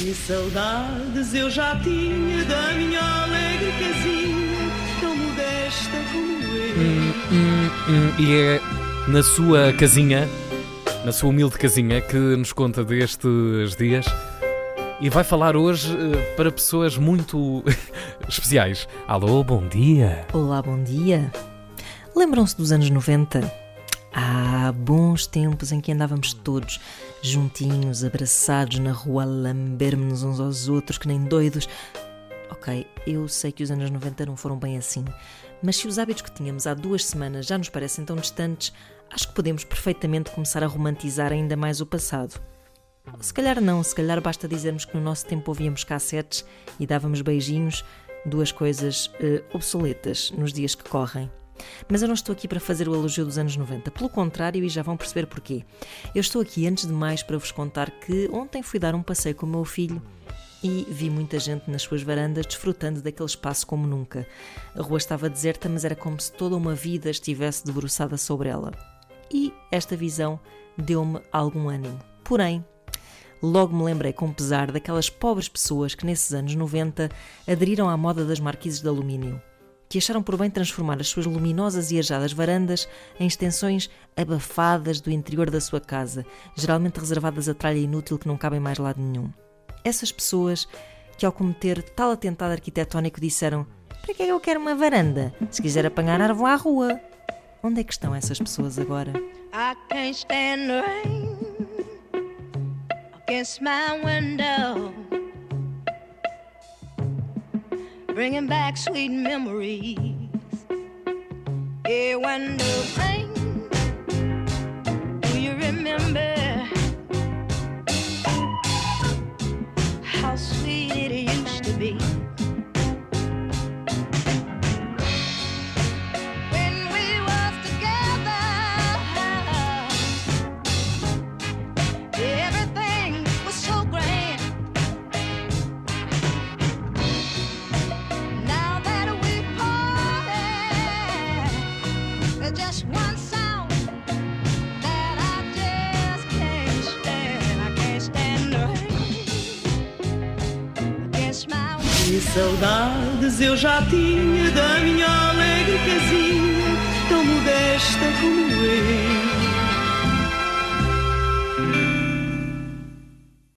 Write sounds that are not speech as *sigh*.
Que saudades eu já tinha da minha alegre casinha, tão modesta como eu. Hum, hum, hum. E é na sua casinha, na sua humilde casinha, que nos conta destes dias. E vai falar hoje uh, para pessoas muito *laughs* especiais. Alô, bom dia. Olá, bom dia. Lembram-se dos anos 90? Há bons tempos em que andávamos todos juntinhos, abraçados na rua, a lamber-nos uns aos outros que nem doidos. Ok, eu sei que os anos 90 não foram bem assim, mas se os hábitos que tínhamos há duas semanas já nos parecem tão distantes, acho que podemos perfeitamente começar a romantizar ainda mais o passado. Se calhar não, se calhar basta dizermos que no nosso tempo ouvíamos cassetes e dávamos beijinhos, duas coisas uh, obsoletas nos dias que correm. Mas eu não estou aqui para fazer o elogio dos anos 90, pelo contrário, e já vão perceber porquê. Eu estou aqui antes de mais para vos contar que ontem fui dar um passeio com o meu filho e vi muita gente nas suas varandas desfrutando daquele espaço como nunca. A rua estava deserta, mas era como se toda uma vida estivesse debruçada sobre ela. E esta visão deu-me algum ânimo. Porém, logo me lembrei com pesar daquelas pobres pessoas que nesses anos 90 aderiram à moda das marquises de alumínio que acharam por bem transformar as suas luminosas e ajadas varandas em extensões abafadas do interior da sua casa, geralmente reservadas a tralha inútil que não cabem mais lado nenhum. Essas pessoas que, ao cometer tal atentado arquitetónico, disseram: Para que é que eu quero uma varanda? Se quiser apanhar ar, vou à rua. Onde é que estão essas pessoas agora? I can't stand the rain against my window. Bringing back sweet memories. Yeah, when the rain, do you remember Que saudades eu já tinha da minha alegre casinha, tão modesta como eu.